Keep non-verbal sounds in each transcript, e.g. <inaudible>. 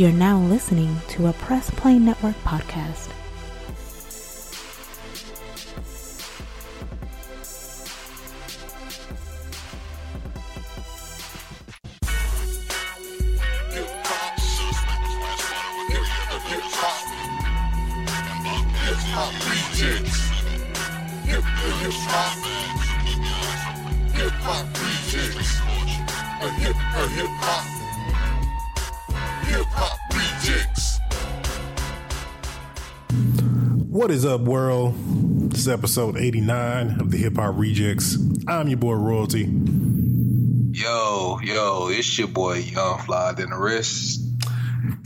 You're now listening to a Press Play Network podcast. What is up, world? This is episode 89 of the Hip Hop Rejectz. I'm your boy Royalty. Yo, yo, it's your boy Young Fly than the rest.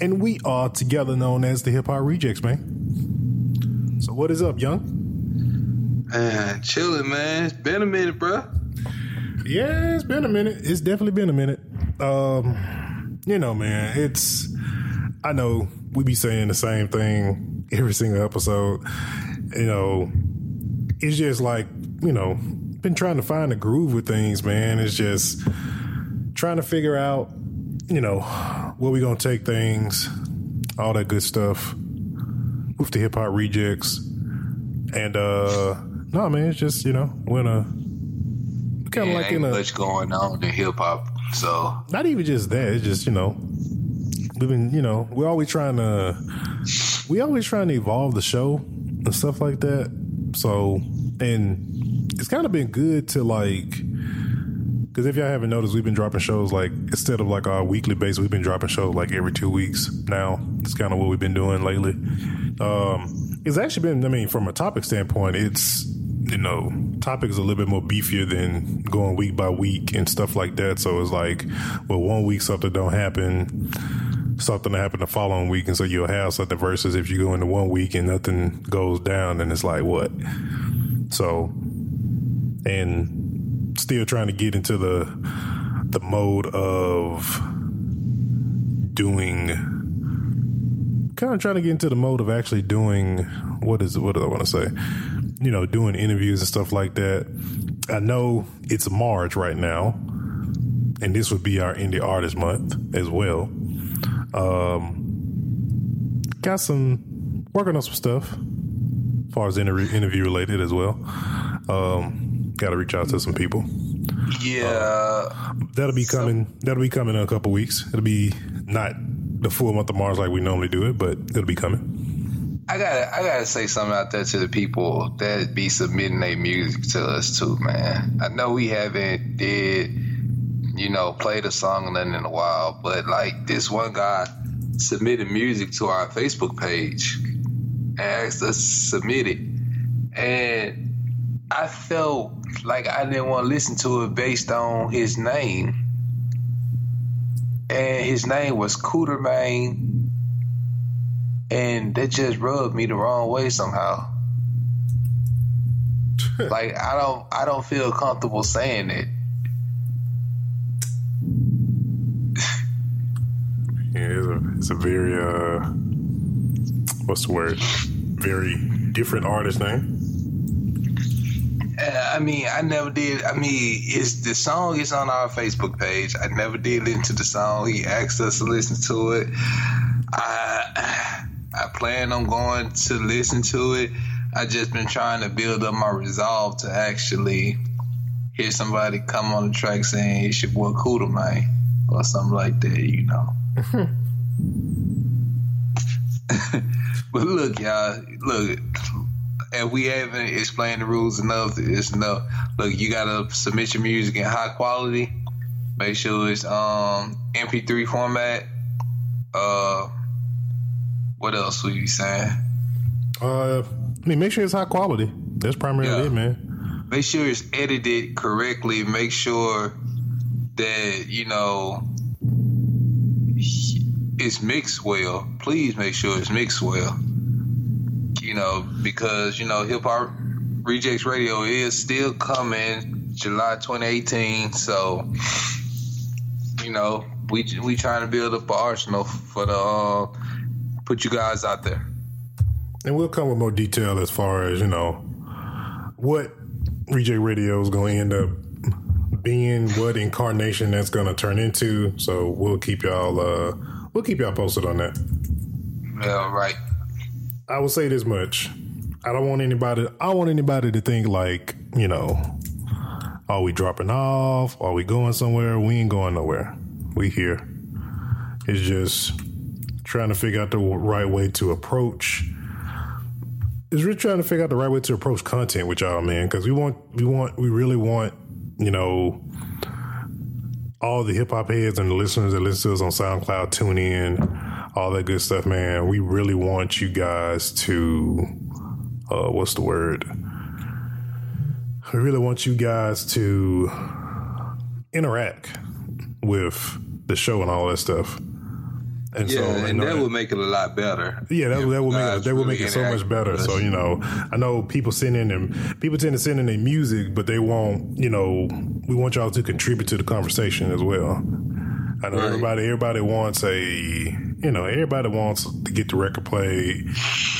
And we are together known as the Hip Hop Rejectz, man. So, what is up, Young? Man, chilling, man. It's been a minute, bro. Yeah, it's been a minute. It's definitely been a minute. Um, you know, man, it's I know we be saying the same thing every single episode. You know, it's just like, you know, been trying to find a groove with things, man. It's just trying to figure out, you know, where we gonna take things, all that good stuff with the hip hop rejectz. And uh no man, it's just, you know, when a kind of Yeah, like ain't in a much going on in hip hop. So not even just that. It's just you know, we've been you know we're always trying to we always trying to evolve the show and stuff like that. So and it's kind of been good to like because if y'all haven't noticed, we've been dropping shows like instead of like our weekly basis, we've been dropping shows like every two weeks now. It's kind of what we've been doing lately. Um, it's actually been, I mean, from a topic standpoint, it's you know, topics a little bit more beefier than going week by week and stuff like that. So it's like, well, one week something don't happen, something to happen the following week, and so you'll have something. Versus if you go into one week and nothing goes down, then it's like what? So, and still trying to get into the the mode of doing kind of trying to get into the mode of actually doing what is what do I want to say? You know, doing interviews and stuff like that. I know it's March right now, and this would be our indie artist month as well. Um, got some working on some stuff as far as interview interview related as well. Um, got to reach out to some people. yeah, That'll be coming. that'll be coming in a couple weeks. It'll be not the full month of Mars like we normally do it, but it'll be coming. I gotta I gotta say something out there to the people that be submitting their music to us too, man. I know we haven't did you know played a song and nothing in a while, but like this one guy submitted music to our Facebook page and asked us to submit it, and I felt like I didn't want to listen to it based on his name. And his name was Cooter Main and that just rubbed me the wrong way somehow. <laughs> like I don't I don't feel comfortable saying it. Yeah, it's a, it's a very uh, what's the word? Very different artist name. Uh, I mean, I never did. I mean, it's the song is on our Facebook page. I never did listen to the song. He asked us to listen to it. I I plan on going to listen to it. I just been trying to build up my resolve to actually hear somebody come on the track saying it's your boy Cooter man or something like that, you know. <laughs> but look, y'all, look, if we haven't explained the rules enough, it's enough. Look, you gotta submit your music in high quality. Make sure it's um MP3 format. Uh, what else were you saying? Uh, I mean, make sure it's high quality. That's primarily Yeah. it, man. Make sure it's edited correctly. Make sure that you know it's mixed well. Please make sure it's mixed well. You know, because you know, Hip Hop Rejectz Radio is still coming July 2018. So, you know, we we trying to build up an arsenal for the uh, put you guys out there. And we'll come with more detail as far as, you know, what Reject Radio is going to end up being, what incarnation that's going to turn into. So we'll keep y'all, uh, we'll keep y'all posted on that. Yeah, right. I will say this much: I don't want anybody. I don't want anybody to think like you know, are we dropping off? Are we going somewhere? We ain't going nowhere. We here. It's just trying to figure out the right way to approach. It's really trying to figure out the right way to approach content with y'all, man. Because we want, we want, we really want, you know, all the hip hop heads and the listeners that listen to us on SoundCloud, tune in, all that good stuff, man. We really want you guys to, uh, what's the word? We really want you guys to interact with the show and all that stuff. And yeah, so, and know, that would make it a lot better. Yeah, that, that would make it, that would make it so much better. So you know, I know people send in and people tend to send in their music, but they won't. You know, we want y'all to contribute to the conversation as well. I know right. everybody. Everybody wants a. You know, everybody wants to get the record played,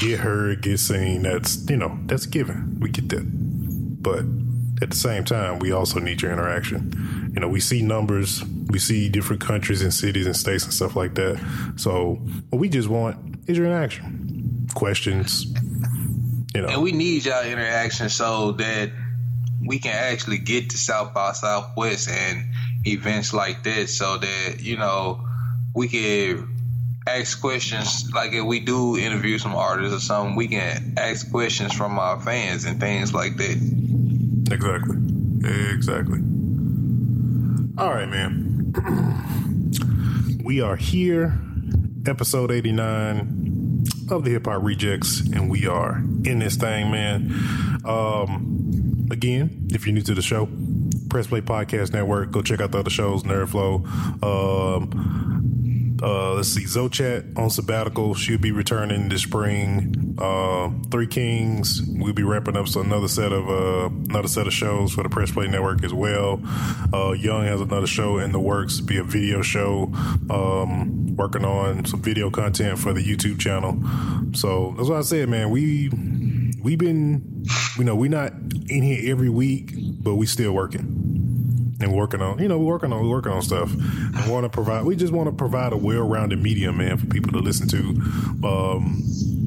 get heard, get seen. That's you know, that's given. We get that, but at the same time, we also need your interaction. You know, we see numbers, we see different countries and cities and states and stuff like that. So what we just want is your interaction, questions. You know, and we need y'all interaction so that we can actually get to South by Southwest and events like this, so that you know we can ask questions like if we do interview some artists or something, we can ask questions from our fans and things like that. Exactly. Exactly. All right, man. <clears throat> we are here, episode 89 of the Hip Hop Rejectz, and we are in this thing, man. Um, again, if you're new to the show, Press Play Podcast Network, go check out the other shows, Nerd Flow. Um, uh, let's see, Zochat on sabbatical. She'll be returning this spring. Uh, Three Kings. We'll be wrapping up another set of uh, another set of shows for the Press Play Network as well. Uh, Young has another show in the works, be a video show. Um, working on some video content for the YouTube channel. So that's what I said, man. We we've been, you know, we're not in here every week, but we still working and working on, you know, working on working on stuff. And want to provide. We just want to provide a well-rounded medium, man, for people to listen to. Um,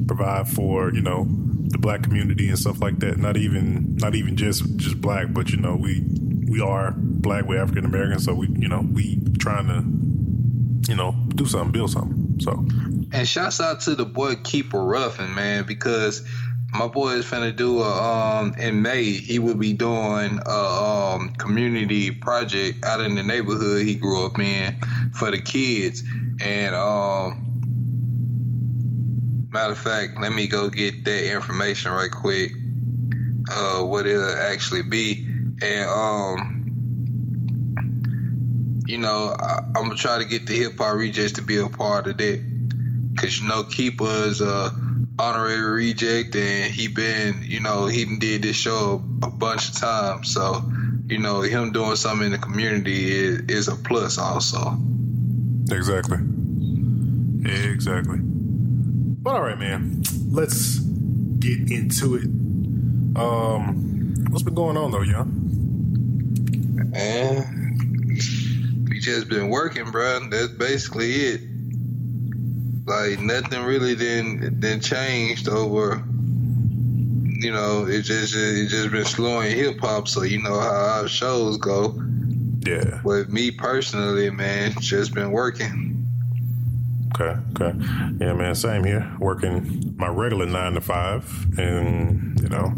provide for you know the black community and stuff like that. Not even not even just just black, but you know we we are black. We're African American, so we you know we trying to you know do something, build something. So and shouts out to the boy Keeper Ruffin, man, because my boy is finna do a um in May. He will be doing a um community project out in the neighborhood he grew up in for the kids. And um matter of fact, let me go get that information right quick. Uh, what it'll actually be, and um. You know, I, am gonna try to get the hip hop rejectz to be a part of that, cause you know, Keeper is uh honorary reject, and he been, you know, he did this show a bunch of times. So, you know, him doing something in the community is, is a plus, also. Exactly. Exactly. But all right, man. Let's get into it. Um, what's been going on though, young? Man, we just been working, bro. That's basically it. Like nothing really then then changed over. You know, it just it just been slowing hip hop. So you know how our shows go. Yeah. With me personally, man, just been working. Okay, okay. Yeah, man, same here. Working my regular nine to five and, you know,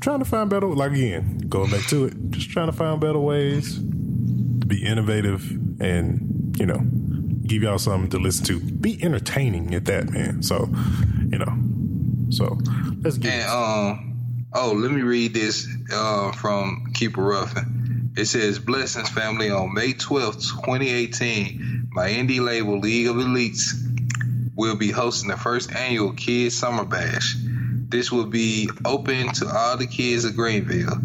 trying to find better like again, going back to it, just trying to find better ways to be innovative and, you know, give y'all something to listen to. Be entertaining at that, man. So, you know, so let's get. And, um, oh, let me read this uh, from Keeper Ruffin. It says, "Blessings, family. On May twelfth, twenty eighteen, my indie label League of Elites will be hosting the first annual Kids Summer Bash. This will be open to all the kids of Greenville."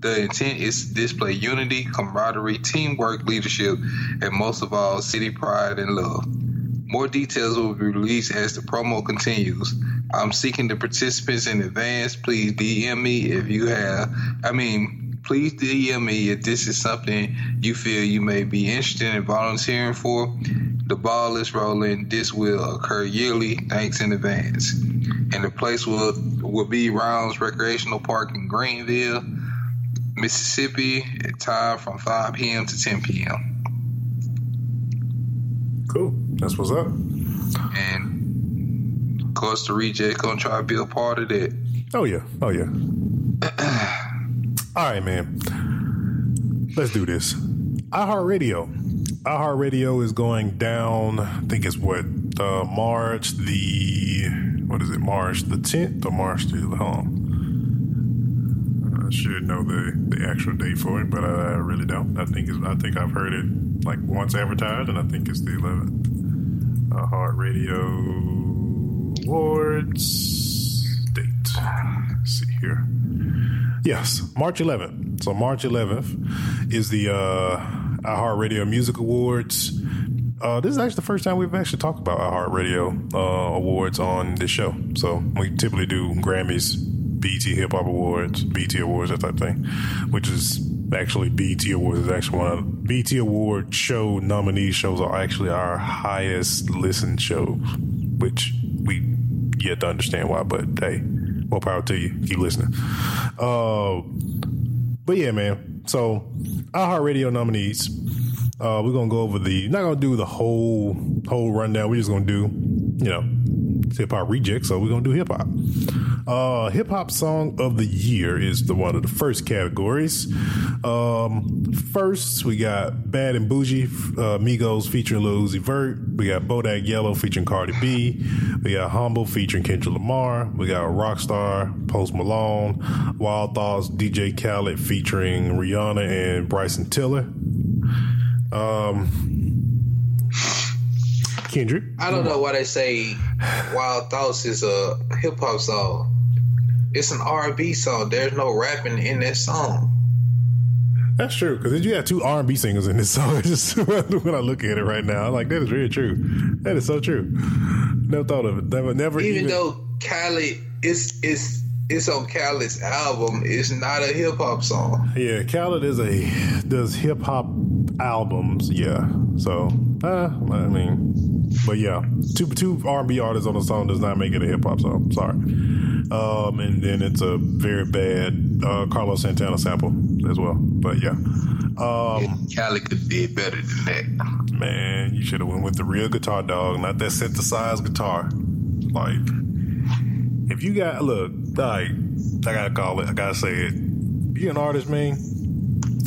The intent is to display unity, camaraderie, teamwork, leadership, and most of all, city pride and love. More details will be released as the promo continues. I'm seeking the participants in advance. Please DM me if you have, I mean, please DM me if this is something you feel you may be interested in volunteering for. The ball is rolling. This will occur yearly. Thanks in advance. And the place will will be Rounds Recreational Park in Greenville, Mississippi, at time from 5 p.m. to 10 p.m. Cool. That's what's up. And the reject gonna try to be a part of that. Oh yeah. Oh yeah. <clears throat> All right, man. Let's do this. iHeartRadio. iHeartRadio is going down. I think it's what uh, March the what is it? March the tenth or March the hold on. I should know the, the actual date for it, but I really don't. I think I think I've heard it like once advertised, and I think it's the 11th. uh, Heart Radio Awards date. Let's see here. Yes, March 11th. So March 11th is the uh, iHeartRadio Music Awards. Uh, this is actually the first time we've actually talked about iHeartRadio uh, awards on this show. So we typically do Grammys, BET Hip Hop Awards, BET Awards, that type of thing, which is actually BET Awards is actually one of BET Award show nominee shows are actually our highest listened shows, which we yet to understand why. But hey, more power to you. Keep listening. Uh, but yeah, man. So iHeartRadio nominees. Uh, we're gonna go over the. Not gonna do the whole whole rundown. We're just gonna do, you know, hip hop reject. So we're gonna do hip hop. Uh, hip hop song of the year is the one of the first categories. Um, first we got Bad and Bougie, uh, Migos featuring Lil Uzi Vert. We got Bodak Yellow featuring Cardi B. We got Humble featuring Kendrick Lamar. We got Rockstar, Post Malone, Wild Thoughts, DJ Khaled featuring Rihanna and Bryson Tiller. Um, Kendrick. I don't know why they say Wild Thoughts is a hip hop song. It's an R and B song. There's no rapping in that song. That's true because you have two R and B singers in this <laughs> song. Just <laughs> when I look at it right now, I'm like that is very true. That is so true. Never thought of it. Never, never. Even, even though Kylie is is it's on Khaled's album, it's not a hip hop song. Yeah, Khaled is a does hip hop albums. Yeah, so uh, I mean, but yeah, two two R and B artists on a song does not make it a hip hop song. Sorry. Um, and then it's a very bad uh, Carlos Santana sample as well. But yeah, um, Khaled could be better than that. Man, you should have went with the real guitar dog, not that synthesized guitar. Like, if you got look, like I gotta call it, I gotta say it. You're an artist, man,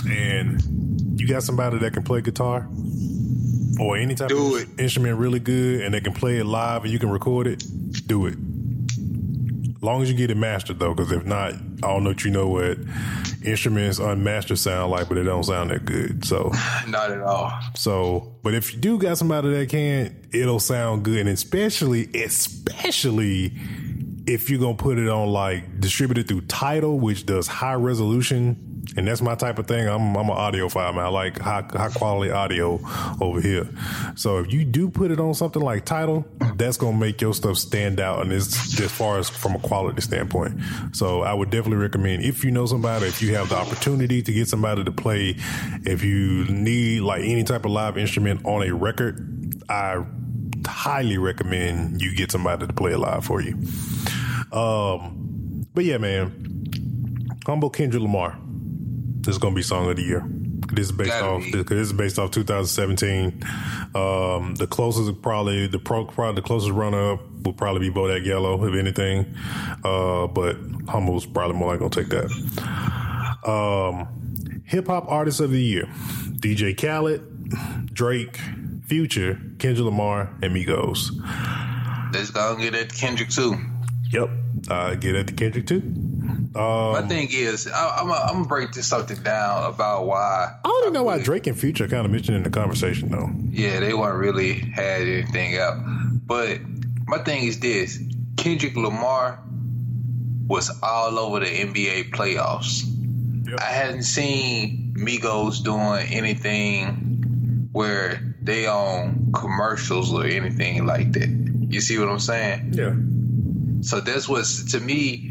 and you got somebody that can play guitar or any type do of it. instrument really good, and they can play it live, and you can record it. Do it. Long as you get it mastered, though, because if not, I don't know if you know what instruments unmastered sound like, but it don't sound that good. So, <laughs> not at all. So, but if you do got somebody that can, it'll sound good, and especially, especially if you're gonna put it on like distributed through Tidal, which does high resolution. And that's my type of thing. I'm I'm an audiophile man. I like high high quality audio over here. So if you do put it on something like Tidal, that's gonna make your stuff stand out, and it's as far as from a quality standpoint. So I would definitely recommend if you know somebody, if you have the opportunity to get somebody to play, if you need like any type of live instrument on a record, I highly recommend you get somebody to play it live for you. Um, but yeah, man, humble Kendrick Lamar. This is gonna be song of the year. This is based Gotta off. be. This, is based off 2017. Um, the closest probably the pro probably the closest runner up will probably be Bodak Yellow if anything. Uh, but Humble's probably more likely gonna take that. Um, hip hop artist of the year: DJ Khaled, Drake, Future, Kendrick Lamar, and Migos. Let's go and get that Kendrick too. Yep, uh, get at the Kendrick too. Um, My thing is, I, I'm gonna break this something down about why. I don't even know why Drake and Future kind of mentioned in the conversation though. Yeah, they weren't really had anything out. But my thing is this: Kendrick Lamar was all over the NBA playoffs. Yep. I hadn't seen Migos doing anything where they on commercials or anything like that. You see what I'm saying? Yeah, So that's what's to me.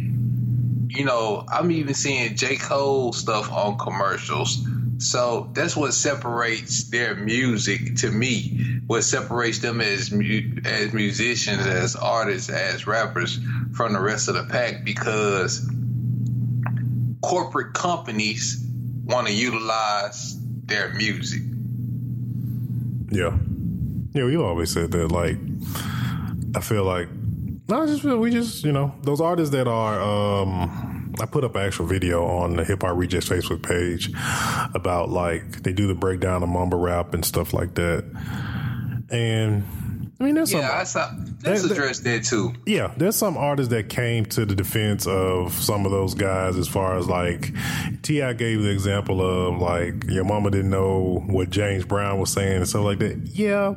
You know, I'm even seeing J. Cole stuff on commercials. So that's what separates their music to me. What separates them as mu- as musicians, as artists, as rappers from the rest of the pack because corporate companies want to utilize their music. Yeah. Yeah, we always said that. Like, I feel like, no, I just feel we just, you know, those artists that are, um, I put up an actual video on the Hip Hop Rejectz Facebook page about like, they do the breakdown of mumble rap and stuff like that. And I mean, there's Yeah, some, I saw. Let's That- that- address too. yeah, there's some artists that came to the defense of some of those guys as far as like T.I. gave the example of like your mama didn't know what James Brown was saying and stuff like that. Yeah,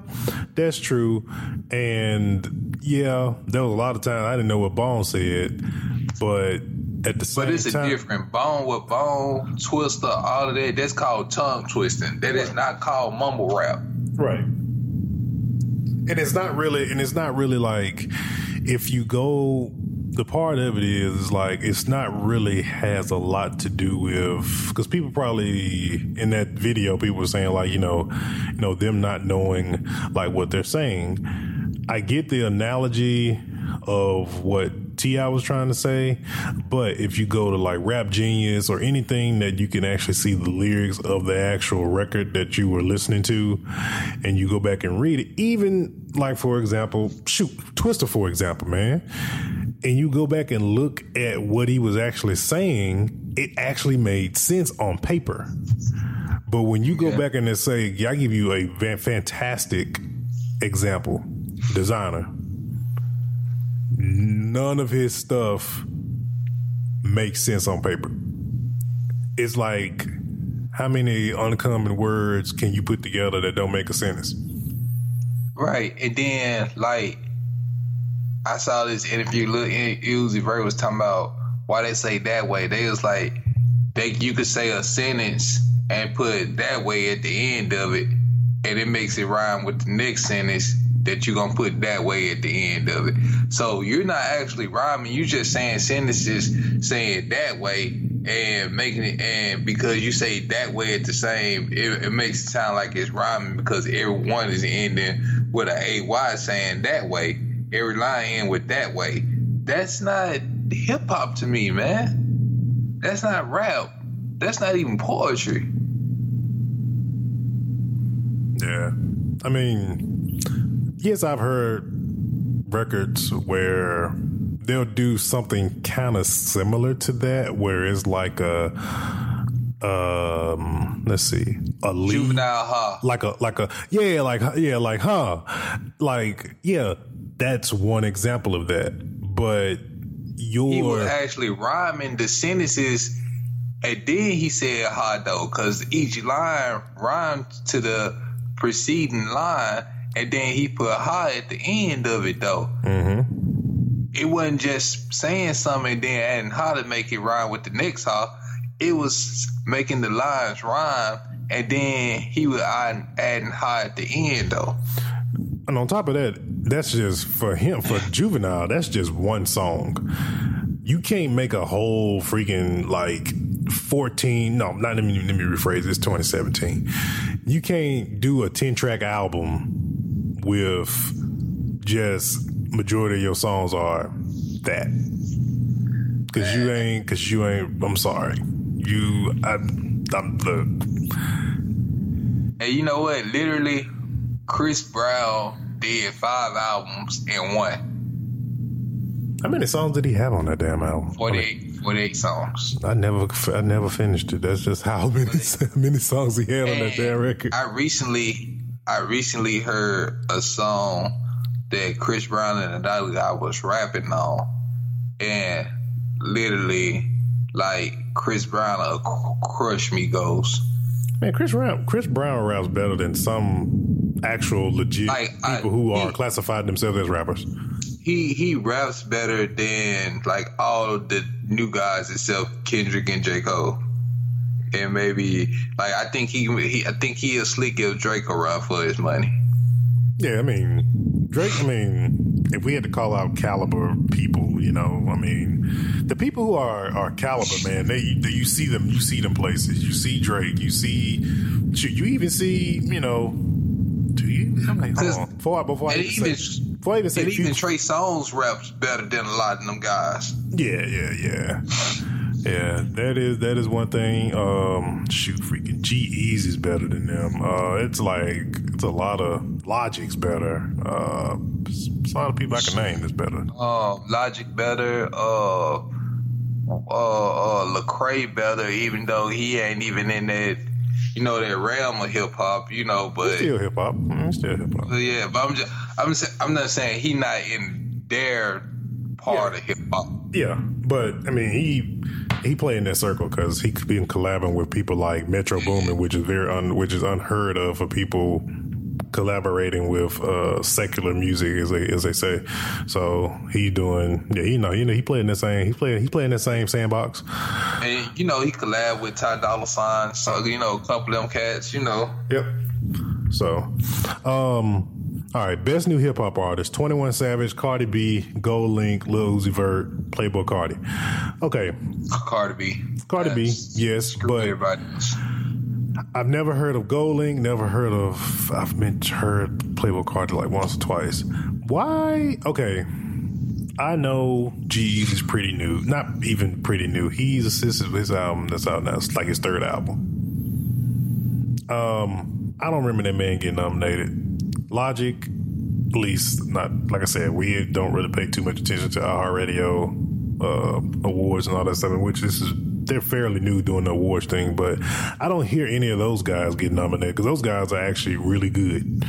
that's true. And yeah, there was a lot of times I didn't know what Bone said, but at the same But it's a time, different bone with bone, Twista, all of that. That's called tongue twisting. That is not called mumble rap. Right. And it's not really, and it's not really like if you go, the part of it is like it's not really has a lot to do with because people probably in that video people were saying like you know, you know them not knowing like what they're saying. I get the analogy of what T.I. was trying to say, but if you go to like Rap Genius or anything that you can actually see the lyrics of the actual record that you were listening to, and you go back and read it, even like for example, shoot Twista for example, man, and you go back and look at what he was actually saying, it actually made sense on paper. But when you go Yeah. back and say, yeah, I give you a fantastic example, Desiigner. None of his stuff makes sense on paper. It's like, how many uncommon words can you put together that don't make a sentence? Right. And then, like, I saw this interview, Lil Uzi Vert was talking about why they say that way. They was like, they you could say a sentence and put that way at the end of it, and it makes it rhyme with the next sentence that you're gonna put that way at the end of it. So you're not actually rhyming, You're just saying sentences saying that way and making it and because you say that way at the same it, it makes it sound like it's rhyming because everyone is ending with a AY saying that way. Every line end with that way. That's not hip hop to me, man. That's not rap. That's not even poetry. Yeah. I mean, yes, I've heard records where they'll do something kind of similar to that, where it's like a, um, let's see, a lead, Juvenile huh like a, like a, yeah, like, yeah, like, huh, like, yeah, that's one example of that. But He was your, actually rhyming the sentences and then he said ha though, because each line rhymed to the preceding line and then he put ha at the end of it though. mm-hmm. it wasn't just saying something and then adding how to make it rhyme with the next how. It was making the lines rhyme and then he was adding, adding at the end though. And on top of that, that's just for him, for <laughs> Juvenile, that's just one song. You can't make a whole freaking like 14, no, not let me, let me rephrase this 2017. You can't do a 10 track album with just majority of your songs are that. Cause you ain't, cause you ain't, I'm sorry. You, I, I'm, look, And you know what? Literally, Chris Brown did five albums in one. how many songs did he have on that damn album? 48, 48 songs. I never, I never finished it. That's just how <laughs> many, many songs he had on that damn record. I recently, I recently heard a song that Chris Brown and the Dolly Guy was rapping on, and literally, like Chris Brown uh, crush me goes. Man, Chris Brown, Chris Brown raps better than some actual legit Like, I- people who are he- classified themselves as rappers. He he raps better than like all the new guys except Kendrick and J Cole. And maybe like I think he, he I think he'll slick give Drake a run for his money. Yeah, I mean Drake. I mean if we had to call out caliber people, you know, I mean, the people who are are caliber, man, they, they you see them, you see them places. You see Drake, you see, you even see, you know, do you? I'm like, hold on. Before, I- before I even even, say, before I even say, and even Trey Songz raps better than a lot of them guys. Yeah, yeah, yeah. Yeah, that is that is one thing. Um shoot freaking G is better than them. Uh it's like it's a lot of Logic's better. Uh it's a lot of people I can name that's better. Uh, Logic better. Uh, uh, uh, Lecrae better, even though he ain't even in that, you know, that realm of hip hop. You know, but Still hip hop. Mm, Still hip hop. Yeah, but I'm just I'm I'm not saying he not in their part Yeah. of hip hop. Yeah, but I mean he he played in that circle because he could be collabing with people like Metro Boomin, which is very un, which is unheard of for people collaborating with uh, secular music, as they as they say. So he doing yeah, you know, you know, he playing in the same he playing, he played in the same sandbox. And you know, he collab with Ty Dolla Sign, so you know, a couple of them cats, you know. Yep. So, um, all right, best new hip hop artist: Twenty One Savage, Cardi B, GoldLink, Lil Uzi Vert, Playboi Carti. Okay, Cardi B. Cardi B, Yes. but everybody. I've never heard of GoldLink, never heard of. I've been heard Playboi Carti like once or twice. Why? Okay. I know G is pretty new, not even pretty new. He's assisted with his album that's out now. It's like his third album. Um, I don't remember that man getting nominated. Logic, at least not like I said, we don't really pay too much attention to our radio uh, awards and all that stuff. Which this is they're fairly new doing the awards thing, but I don't hear any of those guys get nominated because those guys are actually really good.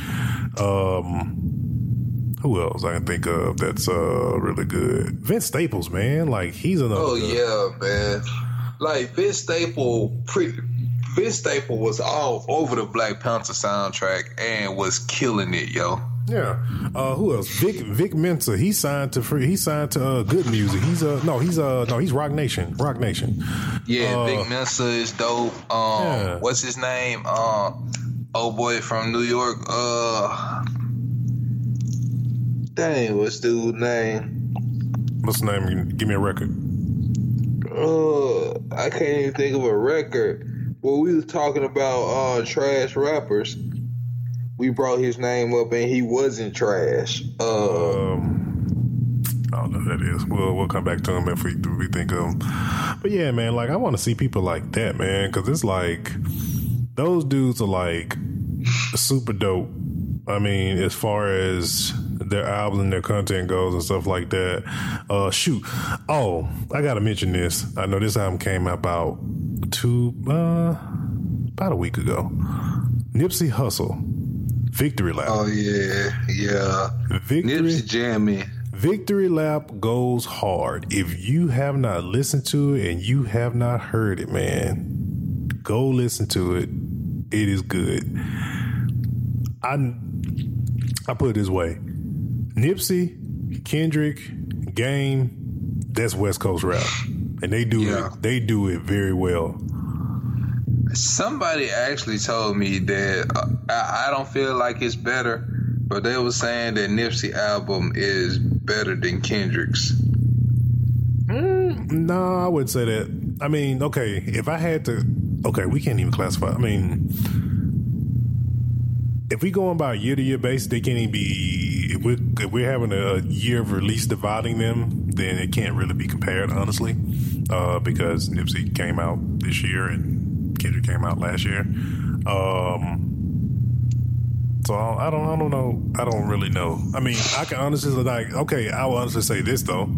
Um, who else I can think of that's uh really good? Vince Staples, man, like he's another. Oh yeah, man. Like Vince Staple, pre, Vince Staple was all over the Black Panther soundtrack and was killing it, yo. Yeah. Uh, who else? Vic Vic Mensa. He signed to free. He signed to uh, Good Music. He's uh no. He's uh no. He's Roc Nation. Roc Nation. Yeah, Uh, Vic Mensa is dope. Um, Yeah. what's his name? Old boy from New York. Uh, dang, what's dude's name? What's the name? Give me a record. Uh, I can't even think of a record. Well, we was talking about uh trash rappers. We brought his name up and he wasn't trash. Uh, Um, I don't know who that is. We'll we'll come back to him if we if we think of him. But yeah, man. Like I want to see people like that, man, because it's like those dudes are like super dope. I mean, as far as their albums and their content goes and stuff like that. Uh, shoot. Oh, I gotta mention this. I know this album came out about two, uh, about a week ago. Nipsey Hussle, Victory Lap. oh yeah, yeah. Victory. Nipsey jamming. Victory Lap goes hard. If you have not listened to it and you have not heard it, man, go listen to it. It is good. I I put it this way: Nipsey, Kendrick, Game, that's West Coast rap, and they do Yeah. it. They do it very well. Somebody actually told me that uh, I, I don't feel like it's better, but they were saying that Nipsey album is better than Kendrick's. No, I wouldn't say that. I mean, okay, if I had to, okay, we can't even classify. I mean, if we going by year to year basis, they can't even be. We're, if we're having a year of release dividing them, then it can't really be compared, honestly, uh, because Nipsey came out this year and Kendrick came out last year. Um, so I don't, I don't know. I don't really know. I mean, I can honestly like, okay, I will honestly say this though.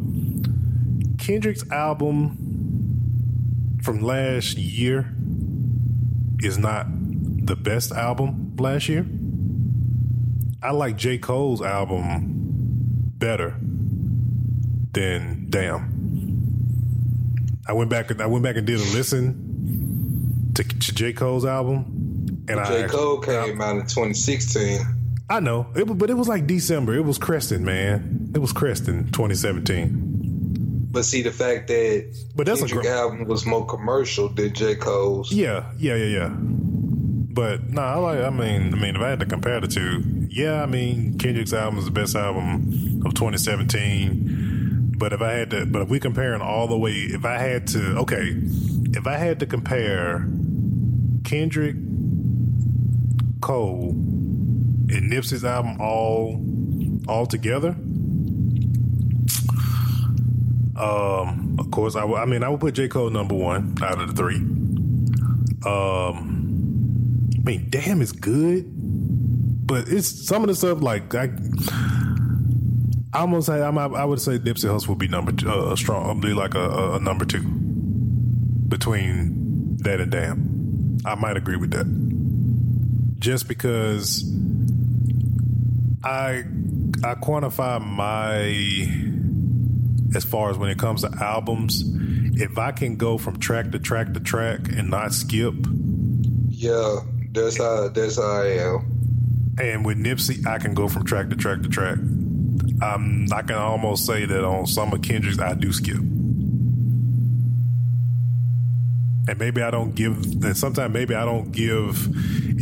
Kendrick's album from last year is not the best album last year. I like J. Cole's album better than Damn. I went back and I went back and did a listen to, to J. Cole's album, and I J. actually- Cole came out in 2016. I know, it, but it was like December. It was Creston, man. It was Creston, 2017. But see, the fact that But that's a gr- album was more commercial than J. Cole's. Yeah, yeah, yeah, yeah. But no, I like. I mean, I mean, if I had to compare the two, yeah, I mean, Kendrick's album is the best album of 2017. But if I had to, but if we comparing all the way, if I had to, okay, if I had to compare Kendrick, Cole, and Nipsey's album all all together, um, of course, I, w- I mean, I would put J. Cole number one out of the three. Um, I mean, damn, it's good, but it's some of the stuff like I. I almost say I'm, I would say Nipsey Hussle would be number two, uh, strong, be like a, a, number two between that and Damn. I might agree with that, just because I I quantify my as far as when it comes to albums, if I can go from track to track to track and not skip. Yeah, that's how that's how I am. And with Nipsey, I can go from track to track to track. Um, I can almost say that on some of Kendrick's, I do skip. and maybe I don't give, and sometimes maybe I don't give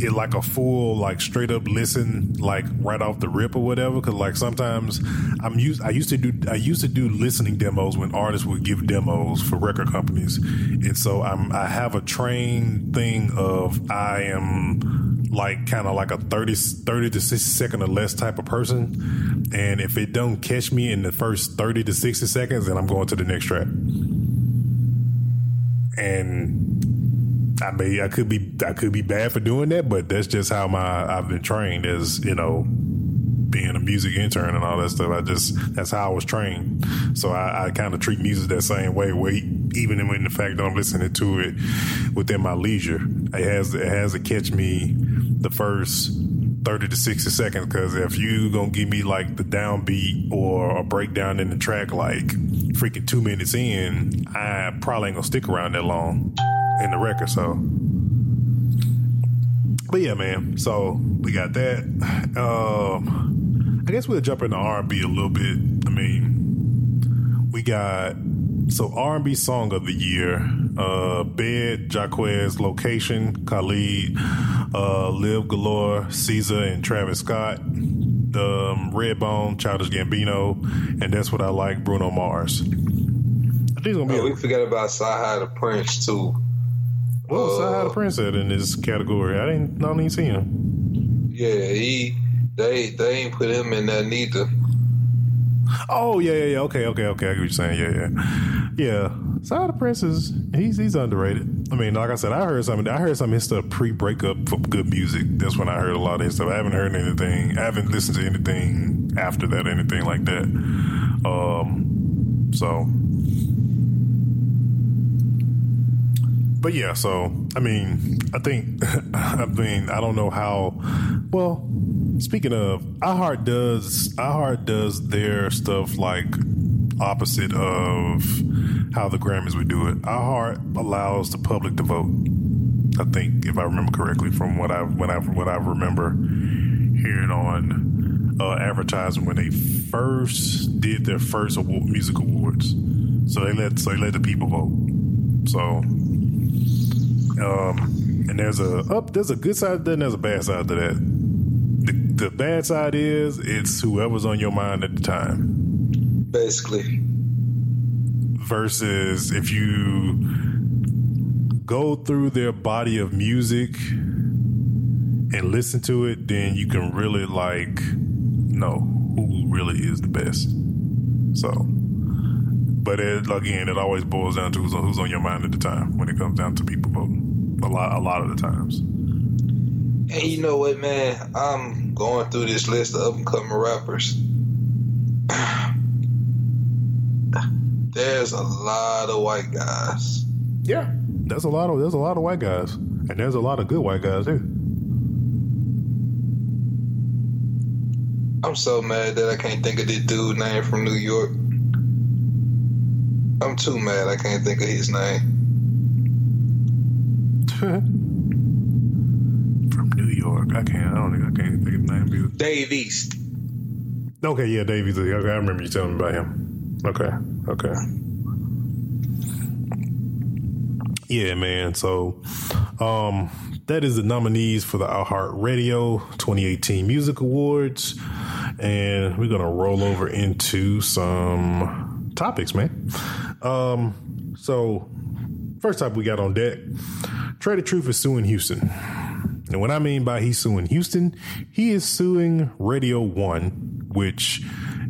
it like a full, like straight up listen, like right off the rip or whatever. Cause like sometimes I'm used, I used to do, I used to do listening demos when artists would give demos for record companies. And so I'm, I have a trained thing of I am like kind of like a 30, 30 to 60 second or less type of person. And if it don't catch me in the first 30 to 60 seconds, then I'm going to the next track and I mean, I could be I could be bad for doing that, but that's just how my I've been trained as you know being a music intern and all that stuff. I just that's how I was trained. So I, I kind of treat music that same way. Wait, even in the fact I'm listening to it within my leisure, it has it has to catch me the first 30 to 60 seconds because if you gonna give me like the downbeat or a breakdown in the track like freaking two minutes in i probably ain't gonna stick around that long in the record so. But yeah man so we got that. Um i guess we'll jump into r&b a little bit. I mean we got so R&B song of the year, uh, Bed, Jacquees, Location, Khalid, uh, Live Galore, Caesar, and Travis Scott. Um, Redbone, Childish Gambino, and that's what I like, Bruno Mars. I think gonna be. Oh, a, we forgot about CyHi the Prynce too. Well, uh, CyHi the Prynce at in this category. I didn't, I didn't see him. Yeah, he they they ain't put him in that neither. Oh yeah, yeah, yeah. Okay, okay, okay. I get what you're saying. Yeah, yeah, yeah. CyHi the Prynce is he's he's underrated. I mean, like I said, I heard some. I heard some of his stuff pre-breakup for good music. That's when I heard a lot of his stuff. I haven't heard anything. I haven't listened to anything after that, anything like that. Um, so. But yeah, so I mean, I think <laughs> I mean I don't know how. Well, Speaking of, iHeart does iHeart does their stuff like opposite of how the Grammys would do it. iHeart allows the public to vote. I think, if I remember correctly, from what I when I what I remember hearing on uh, advertising when they first did their first award, music awards. So they let so they let the people vote. So, um, and there's a up there's a good side then there's a bad side to that the bad side is it's whoever's on your mind at the time. Basically. Versus if you go through their body of music and listen to it, then you can really like know who really is the best. So, but it, again, it always boils down to who's on, who's on your mind at the time when it comes down to people voting. A lot, a lot of the times. And you know what, man? I'm going through this list of up and coming rappers. <sighs> there's a lot of white guys. Yeah, there's a lot of there's a lot of white guys, and there's a lot of good white guys too. I'm so mad that I can't think of this dude name from New York. I'm too mad I can't think of his name. <laughs> York. I can't. I don't think I can't think of the name. Either. Dave East. Okay, yeah, Dave East. Okay, I remember you telling me about him. Okay, okay. Yeah, man. So, um, that is the nominees for the iHeart Radio 2018 Music Awards. And we're going to roll over into some topics, man. Um, so, first topic we got on deck Tha Truth is suing Houston. And what I mean by he's suing Houston, he is suing Radio One, which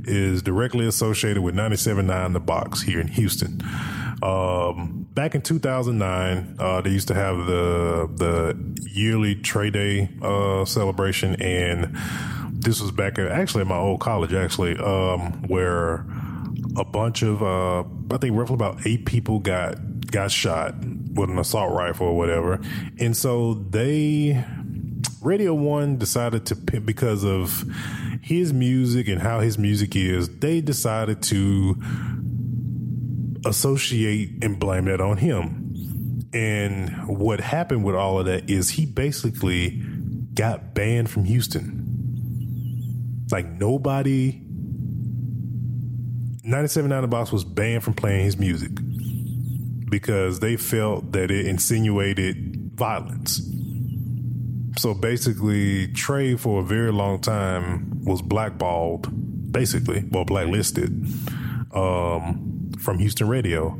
is directly associated with 97.9 The Box here in Houston. Um, back in 2009, uh, they used to have the the yearly Trae Day uh, celebration, and this was back at actually at my old college, actually, um, where a bunch of uh, I think roughly about eight people got got shot with an assault rifle or whatever, and so they Radio One decided to because of his music and how his music is, they decided to associate and blame that on him. And what happened with all of that is he basically got banned from Houston. Like nobody 97.9 The Box was banned from playing his music because they felt that it insinuated violence. So basically, Trae for a very long time was blackballed, basically, well, blacklisted um, from Houston radio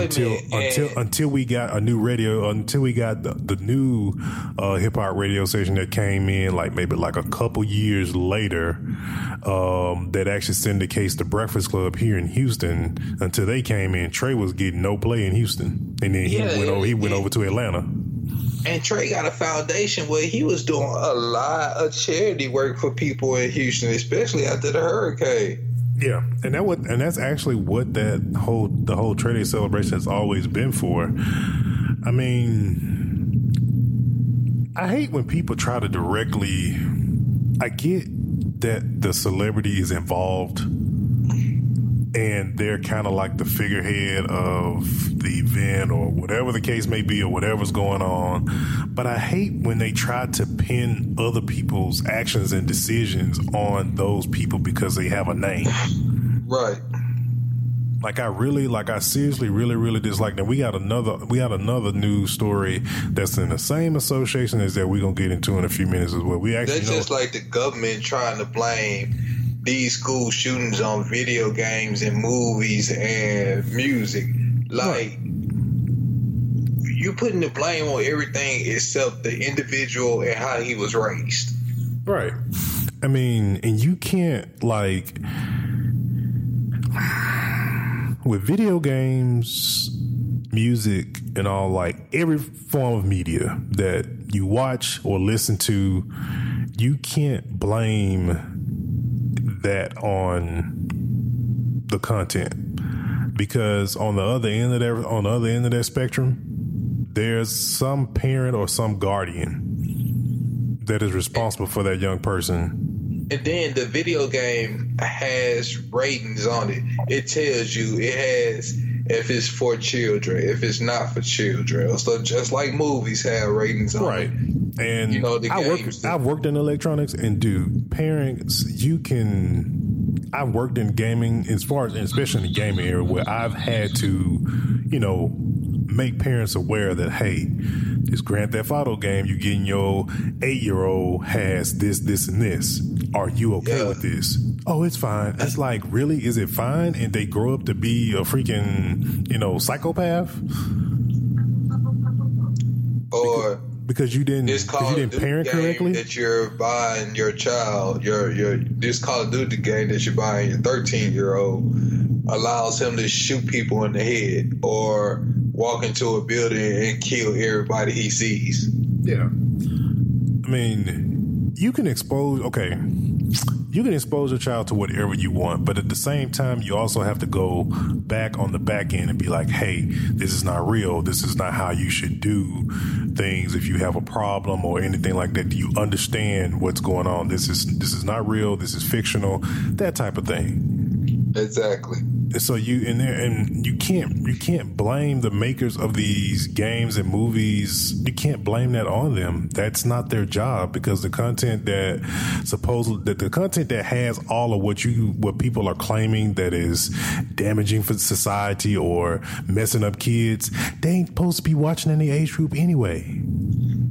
until until until we got a new radio until we got the, the new uh, hip hop radio station that came in like maybe like a couple years later um, that actually syndicates the Breakfast Club here in Houston. Until they came in, Trae was getting no play in Houston, and then he Yeah, went over he went yeah. over to Atlanta. And Trae got a foundation where he was doing a lot of charity work for people in Houston, especially after the hurricane. Yeah, and that what and that's actually what that whole the whole Day celebration has always been for. I mean, I hate when people try to directly. I get that the celebrity is involved, and they're kind of like the figurehead of the event or whatever the case may be or whatever's going on. But I hate when they try to pin other people's actions and decisions on those people because they have a name. Right. Like I really, like I seriously, really, really dislike that. We got another, we got another news story that's in the same association as that we're gonna get into in a few minutes as well. We actually That's just like the government trying to blame these school shootings on video games and movies and music. Like you putting the blame on everything except the individual and how he was raised. right. I mean, and you can't like with video games, music, and all like every form of media that you watch or listen to, you can't blame that on the content because on the other end of that on the other end of that spectrum there's some parent or some guardian that is responsible for that young person And then the video game has ratings on it. It tells you it has if it's for children, if it's not for children. So just like movies have ratings on right it. And You know, the I work, games- I've worked in electronics and dude parents you can I've worked in gaming as far as especially in the gaming area where I've had to you know make parents aware that hey this Grand Theft Auto game you're getting your eight year old has this this and this. Are you okay Yeah. with this? Oh it's fine. It's like really is it fine? And they grow up to be a freaking you know psychopath? Or because you didn't this Call you didn't parent game correctly that you're buying your child, your your this Call of Duty game that you're buying your 13 year old allows him to shoot people in the head or walk into a building and kill everybody he sees. Yeah. I mean, you can expose, okay, you can expose your child to whatever you want, but at the same time, you also have to go back on the back end and be like, hey, this is not real. This is not how you should do things if you have a problem or anything like that. Do you understand what's going on? This is, this is not real. This is fictional, that type of thing. Exactly. So you in there and you can't you can't blame the makers of these games and movies. You can't blame that on them. That's not their job because the content that supposedly that the content that has all of what you what people are claiming that is damaging for society or messing up kids they ain't supposed to be watching any age group anyway.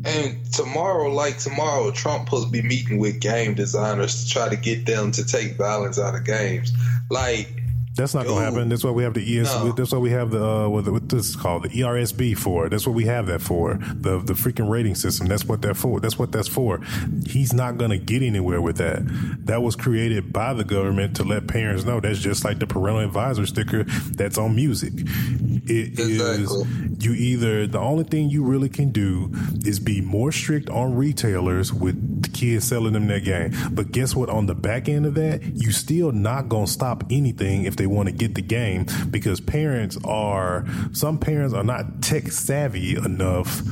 And tomorrow, like tomorrow, Trump supposed to be meeting with game designers to try to get them to take violence out of games. Like, That's not going to happen. That's why we have the ES. No. That's why we have the uh, what, what this is called the ERSB for. That's what we have that for. The the freaking rating system. That's what that for. That's what that's for. He's not going to get anywhere with that. That was created by the government to let parents know. That's just like the parental advisor sticker that's on music. It is Exactly. you either the only thing you really can do is be more strict on retailers with the kids selling them that game. But guess what? On the back end of that, you still not gonna stop anything if they want to get the game because parents are some parents are not tech savvy enough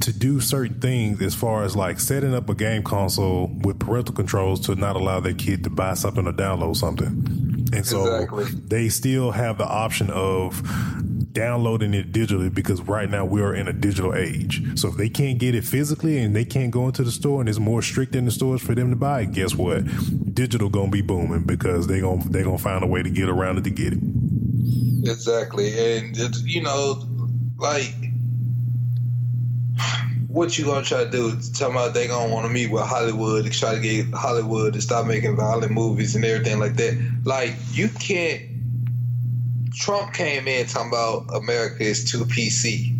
to do certain things as far as like setting up a game console with parental controls to not allow their kid to buy something or download something. And so Exactly. they still have the option of downloading it digitally because right now we are in a digital age. So if they can't get it physically and they can't go into the store and it's more strict in the stores for them to buy guess what? Digital gonna be booming because they gonna they gonna find a way to get around it to get it. exactly. And, you know, like, what you gonna try to do? Talking about they gonna want to meet with Hollywood to try to get Hollywood to stop making violent movies and everything like that. Like, you can't. Trump came in talking about America is too PC.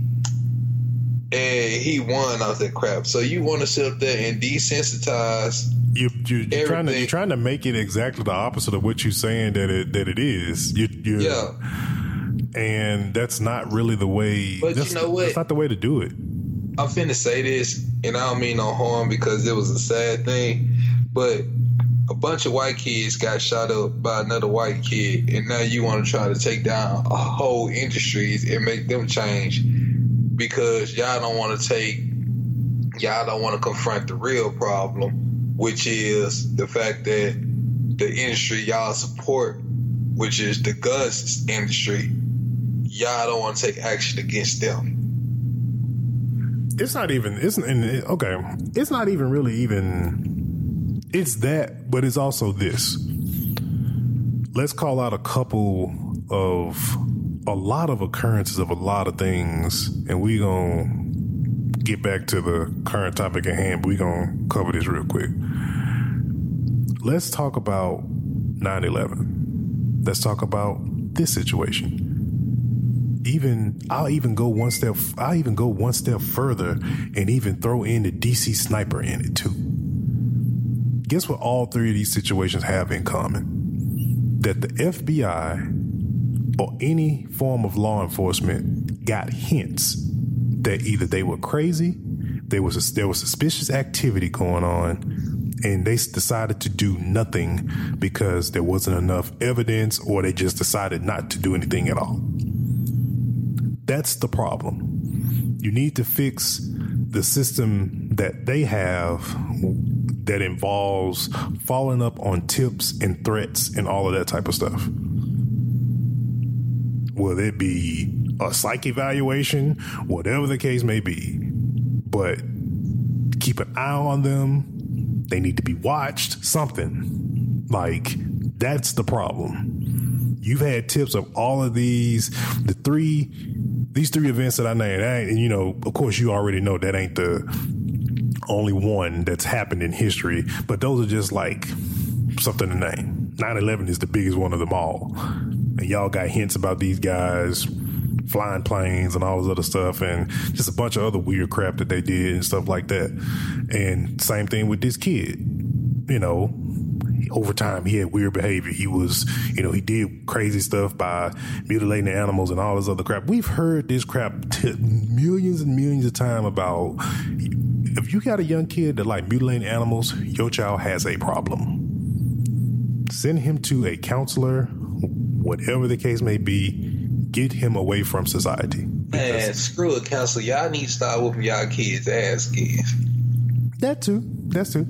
And he won off that crap. So you want to sit up there and desensitize You you you're trying to you're trying to make it exactly the opposite of what you're saying that it that it is. You you Yeah. and that's not really the way. But you know what? That's not the way to do it. I'm finna say this, and I don't mean no harm because it was a sad thing, but a bunch of white kids got shot up by another white kid, and now you want to try to take down a whole industries and make them change because y'all don't want to take, y'all don't want to confront the real problem, which is the fact that the industry y'all support, which is the guns industry, y'all don't want to take action against them. it's not even it's okay it's not even really even it's that but it's also this. Let's call out a couple of a lot of occurrences of a lot of things and we gonna get back to the current topic at hand but we gonna cover this real quick. Let's talk about 9-11 let's talk about this situation. Even I'll even go one step I'll even go one step further and even throw in the DC sniper in it too. Guess what all three of these situations have in common? That the FBI or any form of law enforcement got hints that either they were crazy, there was there was suspicious activity going on, and they decided to do nothing because there wasn't enough evidence, or they just decided not to do anything at all. That's the problem. You need to fix the system that they have that involves following up on tips and threats and all of that type of stuff. Will it be a psych evaluation, whatever the case may be. But keep an eye on them. They need to be watched, something. Like, that's the problem. You've had tips of all of these, the three, these three events that I named. And, you know, of course, you already know that ain't the only one that's happened in history, but those are just like something to name. 9 11 is the biggest one of them all. And y'all got hints about these guys flying planes and all this other stuff and just a bunch of other weird crap that they did and stuff like that. And same thing with this kid. You know, over time he had weird behavior. He was, you know, he did crazy stuff by mutilating the animals and all this other crap. We've heard this crap t- millions and millions of times about if you got a young kid that like mutilating animals, your child has a problem. Send him to a counselor, whatever the case may be. Get him away from society. Man, screw it, counselor. Y'all need to start whooping y'all kids' ass kids. That too. That's too.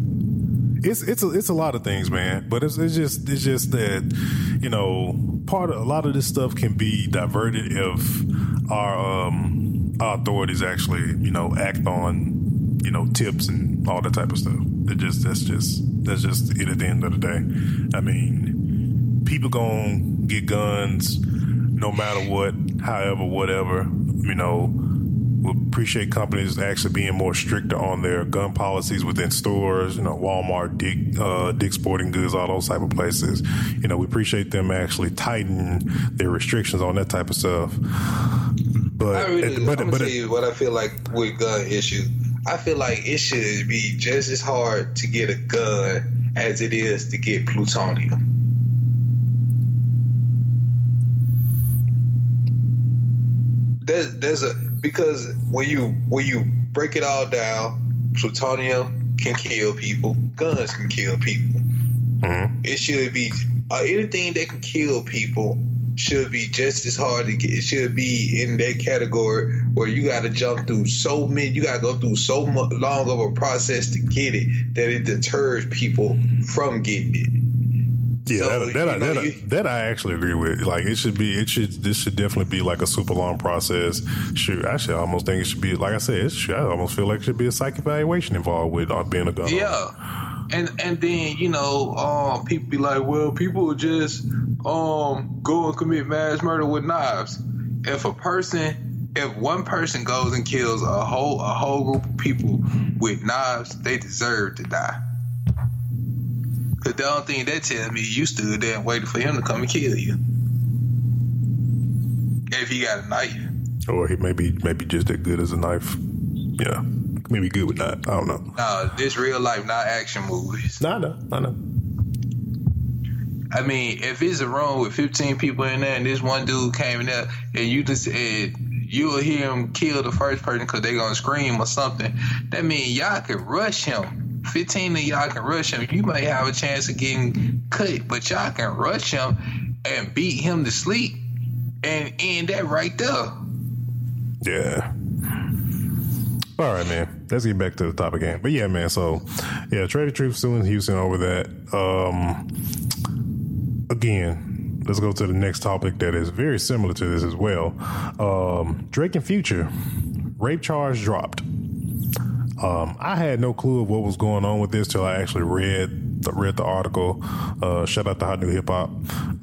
it's it's a, it's a lot of things, man. But it's it's just it's just that you know part of a lot of this stuff can be diverted if our um our authorities actually you know act on you know tips and all that type of stuff. It just that's just that's just it at the end of the day. I mean, people gonna get guns no matter what, however, whatever. You know, we appreciate companies actually being more stricter on their gun policies within stores. You know, Walmart, Dick, uh, Dick Sporting Goods, all those type of places. You know, we appreciate them actually tightening their restrictions on that type of stuff. But I really, but I'm gonna but tell you what I feel like with gun issue. I feel like it should be just as hard to get a gun as it is to get plutonium. There's, there's a because when you when you break it all down, plutonium can kill people, guns can kill people. Mhm. It should be uh, anything that can kill people should be just as hard to get. It should be in that category where you got to jump through so many, you got to go through so much long of a process to get it that it deters people from getting it. Yeah, So, that, that, I, you know, that, I, you- that I actually agree with. Like, it should be, it should, this should definitely be like a super long process. Shoot, actually, I almost think it should be, like I said, it should, I almost feel like it should be a psych evaluation involved with uh, being a gun. owner. And and then, you know, um, people be like, well, people just um go and commit mass murder with knives. If a person if one person goes and kills a whole a whole group of people with knives, they deserve to die. Cause the only thing that tells me you stood there and waited for him to come and kill you. If he got a knife. Or he may be, maybe just as good as a knife. Yeah. Maybe good with that. I don't know. No, this real life, not action movies. No, I know. I know. I mean, if it's a room with 15 people in there and this one dude came in there and you just said you'll hear him kill the first person because they going to scream or something, that means y'all can rush him. 15 of y'all can rush him. You may have a chance of getting cut, but y'all can rush him and beat him to sleep and end that right there. Yeah. All right, man. Let's get back to the topic again. But yeah, man. So, yeah, Trae tha Truth suing Houston over that. Um, again, let's go to the next topic that is very similar to this as well. Um, Drake and Future rape charge dropped. Um, I had no clue of what was going on with this till I actually read the, read the article. Uh, shout out to Hot New Hip Hop.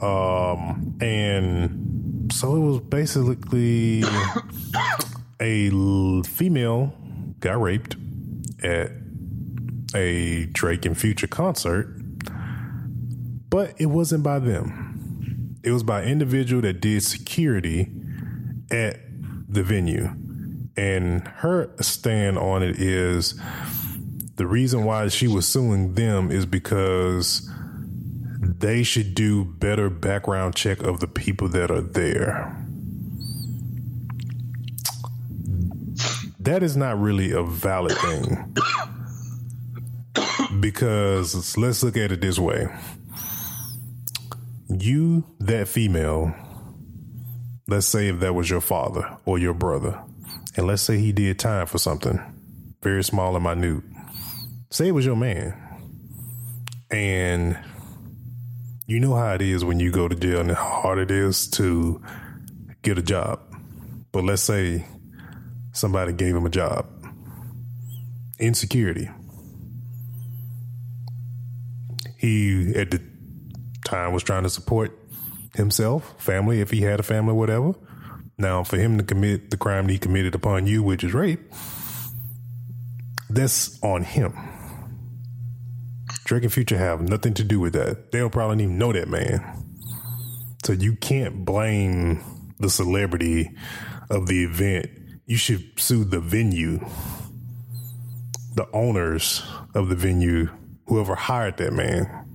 Um, and so it was basically <coughs> a female got raped at a Drake and Future concert, but it wasn't by them. It was by an individual that did security at the venue. And her stand on it is the reason why she was suing them is because they should do better background check of the people that are there. That is not really a valid thing. because let's look at it this way. You, that female, let's say if that was your father or your brother, and let's say he did time for something very small and minute. Say it was your man. And you know how it is when you go to jail and how hard it is to get a job. But let's say somebody gave him a job. Insecurity. He at the time was trying to support himself, family, if he had a family, whatever. Now, for him to commit the crime that he committed upon you, which is rape, that's on him. Drake and Future have nothing to do with that. They don't probably even know that man. So you can't blame the celebrity of the event. You should sue the venue, the owners of the venue, whoever hired that man.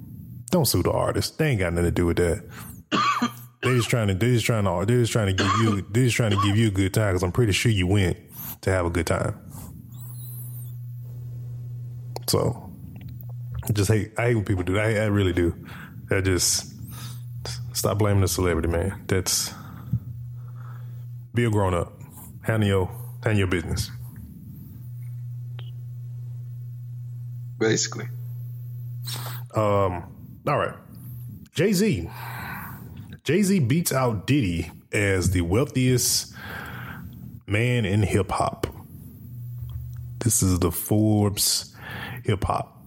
Don't sue the artist. They ain't got nothing to do with that. <coughs> They're just trying to. They're just trying to. They're just trying to give you. They're just trying to give you a good time because I'm pretty sure you went to have a good time. So, I just hate. I hate when people do that. I, I really do. I just stop blaming the celebrity, man. That's be a grown up. Handle your handle your business. Basically. Um, all right. Jay Z. Jay Z beats out Diddy as the wealthiest man in hip hop. This is the Forbes hip hop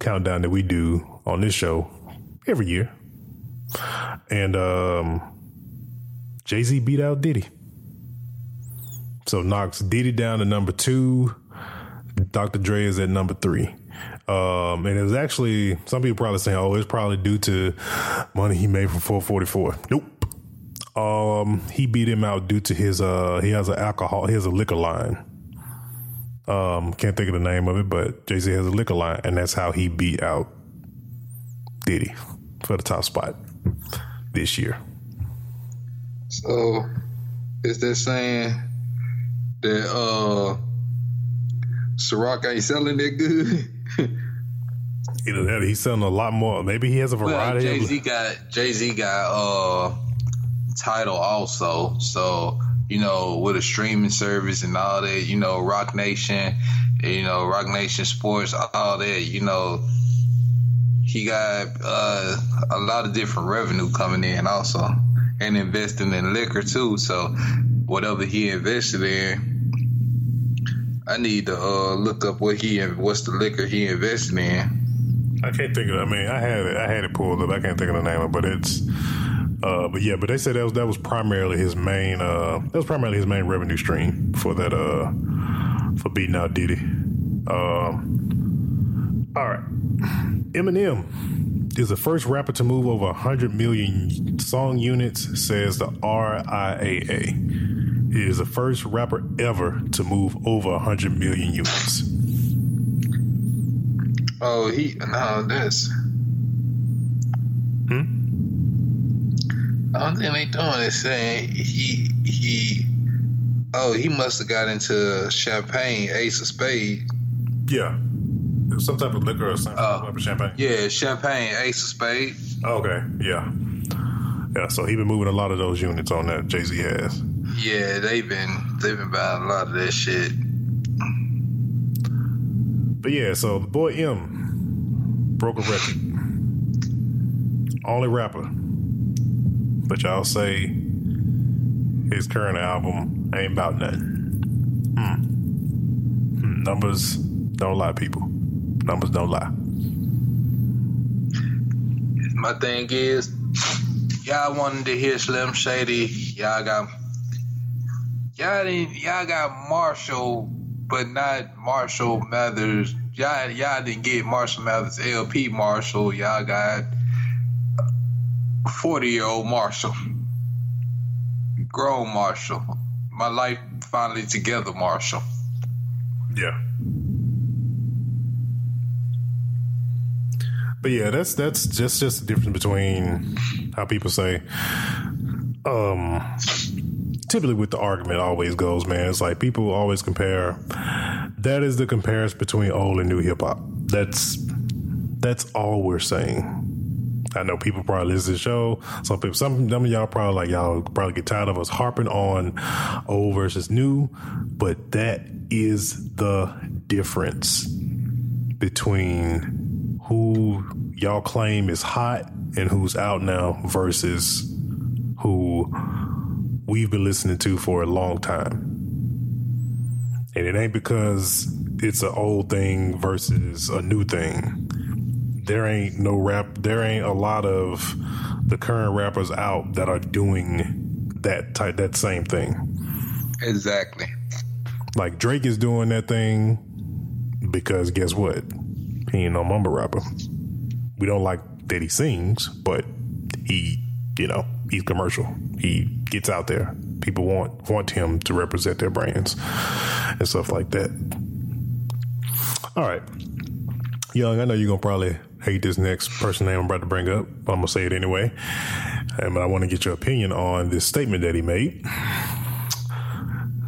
countdown that we do on this show every year. And um, Jay Z beat out Diddy. So knocks Diddy down to number two. Dr. Dre is at number three. Um, and it was actually some people probably saying, "Oh, it's probably due to money he made from 444." Nope. Um, he beat him out due to his uh, he has an alcohol, he has a liquor line. Um, can't think of the name of it, but Jay Z has a liquor line, and that's how he beat out Diddy for the top spot this year. So, is that saying that uh, Ciroc ain't selling that good? <laughs> Either that, he's selling a lot more. Maybe he has a well, variety. Jay Z got Jay Z got uh Tidal also. So you know, with a streaming service and all that, you know, Roc Nation, you know, Roc Nation Sports, all that, you know, he got uh, a lot of different revenue coming in also, and investing in liquor too. So whatever he invested in, I need to uh, look up what he what's the liquor he invested in. I can't think of. I mean, I had it. I had it pulled up. I can't think of the name of it, but it's. Uh, but yeah, but they said that was that was primarily his main. Uh, that was primarily his main revenue stream for that. Uh, for beating out Diddy. Um, all right, Eminem is the first rapper to move over 100 million song units, says the RIAA. He is the first rapper ever to move over 100 million units. Oh, he no, that's. Hmm? All thing they doing is saying he he. Oh, he must have got into champagne, Ace of Spades. Yeah. Some type of liquor or something. Oh. type of champagne. Yeah, champagne, Ace of Spades. Okay. Yeah. Yeah. So he been moving a lot of those units on that Jay Z has. Yeah, they've been they've been buying a lot of that shit. But yeah, so the boy M broke a record. Only rapper. But y'all say his current album ain't about nothing. Hmm. Hmm. Numbers don't lie, people. Numbers don't lie. My thing is, y'all wanted to hear Slim Shady. Y'all got y'all didn't y'all got Marshall, but not Marshall Mathers. Y'all y'all didn't get Marshall Mathers LP Marshall. Y'all got forty year old Marshall, grown Marshall. My life finally together, Marshall. Yeah. But yeah, that's that's just just the difference between how people say. Um, typically, with the argument, always goes, man. It's like people always compare. That is the comparison between old and new hip hop. That's that's all we're saying. I know people probably listen to the show. Some people, some, some of y'all probably like y'all probably get tired of us harping on old versus new, but that is the difference between who y'all claim is hot and who's out now versus who we've been listening to for a long time. And it ain't because it's an old thing versus a new thing. There ain't no rap there ain't a lot of the current rappers out that are doing that type that same thing. Exactly. like drake is doing that thing because guess what? He ain't no mumble rapper. We don't like that he sings but he you know he's commercial. He gets out there people want want him to represent their brands and stuff like that all right young i know you're gonna probably hate this next person name I'm about to bring up, but I'm gonna say it anyway. And but I want to get your opinion on this statement that he made.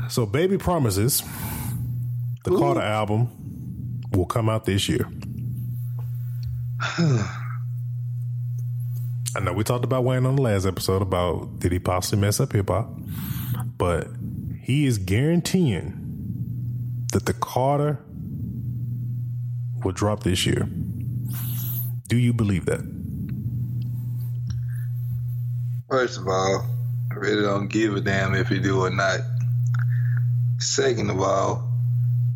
So, Baby Promises, the Ooh. Carter album, will come out this year. <sighs> <sighs> I know we talked about Wayne on the last episode about did he possibly mess up hip hop, but he is guaranteeing that the Carter will drop this year. Do you believe that? First of all, I really don't give a damn if you do or not. Second of all,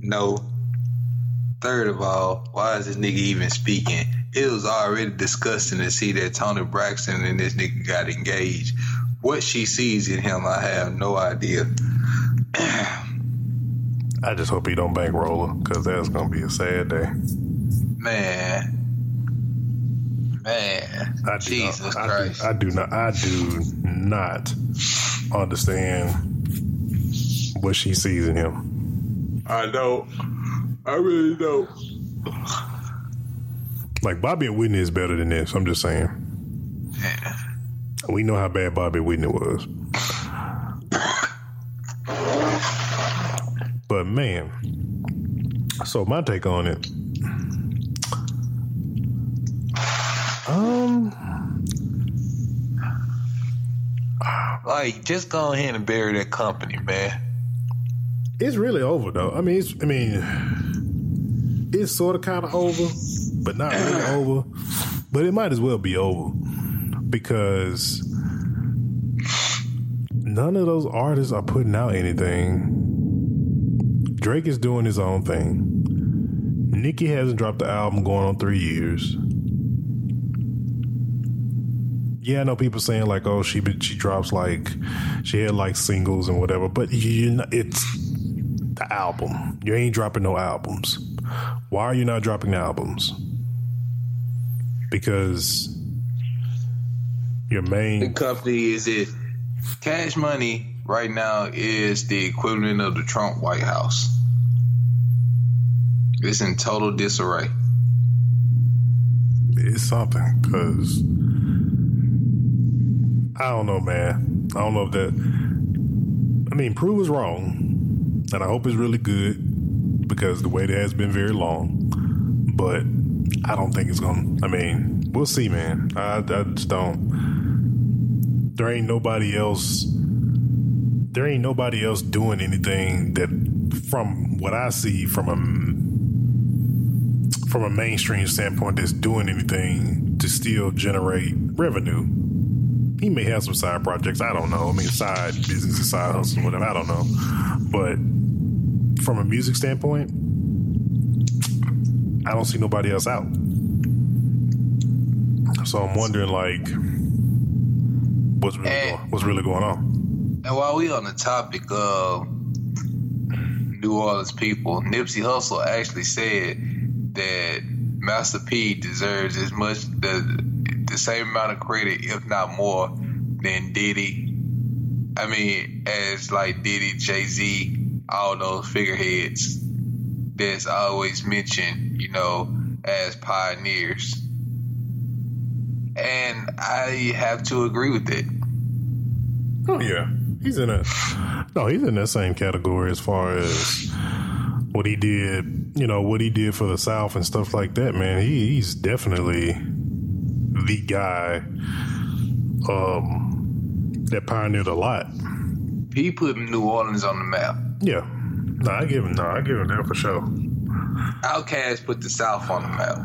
no. Third of all, why is this nigga even speaking? It was already disgusting to see that Toni Braxton and this nigga got engaged. What she sees in him, I have no idea. I just hope he don't bankroll her because that's gonna be a sad day. Man. Man. I do Jesus not, Christ. I do, I do not. I do not understand what she sees in him. I don't. I really don't. Like Bobby and Whitney is better than this. I'm just saying. We know how bad Bobby Whitney was. But man, so my take on it. Um, Like, just go ahead and bury that company, man. it's really over though. I mean, it's, I mean, it's sort of kind of over, but not really <sighs> over. But it might as well be over because none of those artists are putting out anything. Drake is doing his own thing. Nicki hasn't dropped the album going on three years. Yeah, I know people saying like, "Oh, she she drops like she had like singles and whatever," but you know, it's the album. You ain't dropping no albums. Why are you not dropping albums? Because your The main company is it. Cash Money right now is the equivalent of the Trump White House. It's in total disarray. It's something because I don't know, man. I don't know if that. I mean, Prue was wrong, and I hope it's really good because the wait has been very long. But I don't think it's gonna. I mean, we'll see, man. I, I just don't. There ain't nobody else. There ain't nobody else doing anything that, from what I see, from a from a mainstream standpoint that's doing anything to still generate revenue. He may have some side projects. I don't know. I mean, side business, side hustle, whatever. I don't know. But from a music standpoint, I don't see nobody else out. So I'm wondering, like, what's really Eh. going, what's really going on? And while we on the topic of New Orleans people, Nipsey Hussle actually said that Master P deserves as much the the same amount of credit, if not more, than Diddy. I mean, as like Diddy, Jay Z, all those figureheads that's always mentioned, you know, as pioneers. And I have to agree with it. Oh yeah, he's in a no, he's in that same category as far as what he did. You know what he did for the South and stuff like that. Man, he, he's definitely the guy um, that pioneered a lot. He put New Orleans on the map. Yeah, no, I give him no, I give him that for sure. Outkast put the South on the map.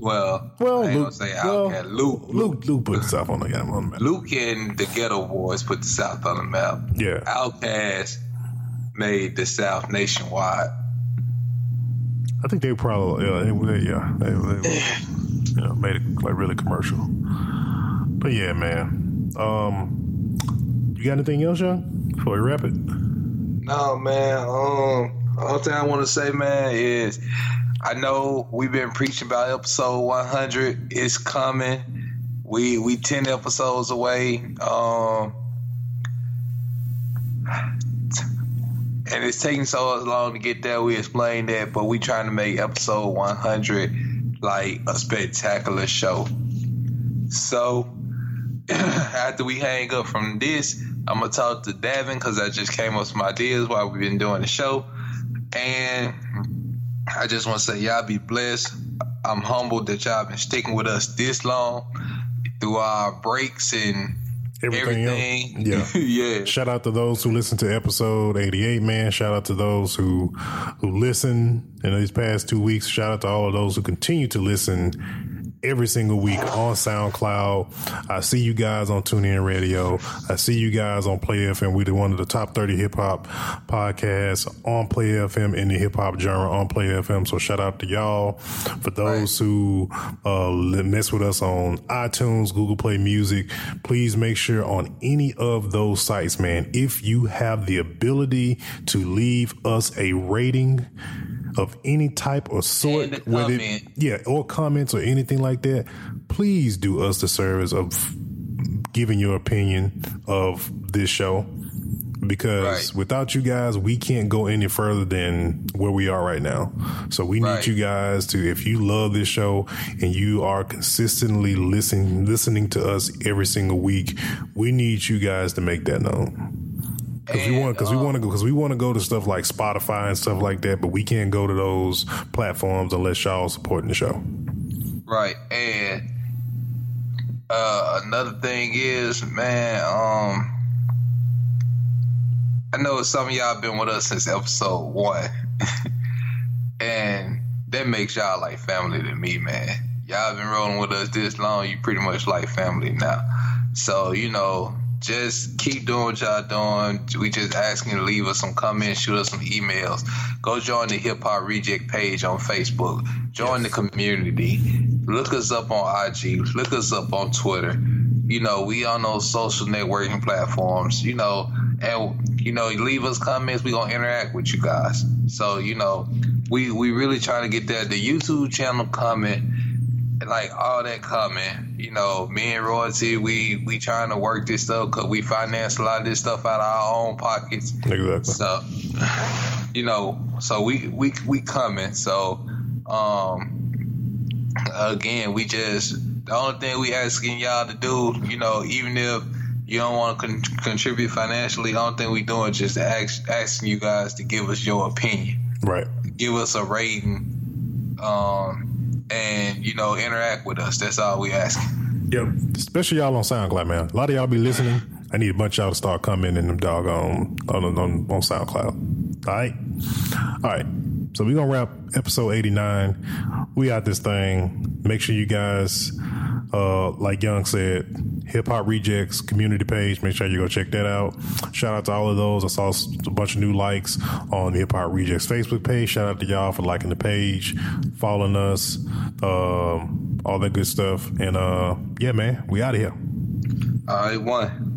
Well, Well, I Luke, gonna say well, Luke, Luke, Luke put the South on the on the map. Luke and the Geto Boys put the South on the map. Yeah, Outkast made the South nationwide. I think they probably yeah, they, they, yeah, they, they <sighs> you know, made it like really commercial. But yeah, man. Um, you got anything else, Young? Before we wrap it, No, man. Um, all thing I want to say, man, is I know we've been preaching about episode 100. It's coming. We we 10 episodes away. Um, and it's taking so long to get there. We explained that, but we trying to make episode 100 like a spectacular show. So <clears throat> after we hang up from this, I'm gonna talk to Davin because I just came up with some ideas while we've been doing the show, and I just want to say y'all be blessed. I'm humbled that y'all been sticking with us this long through our breaks and everything, everything. Yeah. <laughs> yeah. Shout out to those who listened to episode 88, man. Shout out to those who who listen in these past two weeks. Shout out to all of those who continue to listen every single week on SoundCloud. I see you guys on TuneIn Radio. I see you guys on Player FM. We're one of the top 30 hip hop podcasts on Player FM in the hip hop genre on Player FM. So shout out to y'all. For those right. who uh, mess with us on iTunes, Google Play Music, please make sure on any of those sites, man, if you have the ability to leave us a rating, of any type or sort, whether it, yeah, or comments or anything like that, please do us the service of giving your opinion of this show. Because right. without you guys, we can't go any further than where we are right now. So we need right. you guys to, if you love this show and you are consistently listening, listening to us every single week, we need you guys to make that known. Because we want, because um, we want to go, because we want to go to stuff like Spotify and stuff like that, but we can't go to those platforms unless y'all supporting the show. Right, and uh, another thing is, man, um, I know some of y'all been with us since episode one, <laughs> and that makes y'all like family to me, man. Y'all been rolling with us this long, you pretty much like family now. So you know, just keep doing what y'all doing. We just asking you to leave us some comments, shoot us some emails. Go join the Hip Hop Reject page on Facebook. Join the community. Look us up on IG. Look us up on Twitter. You know, we on those social networking platforms. You know, and you know, leave us comments. We gonna interact with you guys. So you know, we we really trying to get that the YouTube channel coming like all that coming. You know, me and Royalty, we we trying to work this stuff because we finance a lot of this stuff out of our own pockets. Exactly. So, you know, so we we we coming. So, um, again, we just the only thing we asking y'all to do, you know, even if you don't want to con- contribute financially, the only thing we doing is just ask, asking you guys to give us your opinion. Right. Give us a rating. Um, and you know interact with us. That's all we ask. Yep, especially y'all on SoundCloud, man. A lot of y'all be listening. I need a bunch of y'all to start coming in them dog on on, on, on SoundCloud. All right, all right. So we're gonna wrap episode eighty nine. We got this thing. Make sure you guys, uh, like Young said, Hip Hop Rejectz community page. Make sure you go check that out. Shout out to all of those. I saw a bunch of new likes on the Hip Hop Rejectz Facebook page. Shout out to y'all for liking the page, following us, um, all that good stuff. And uh, yeah, man, we out of here. All right, one.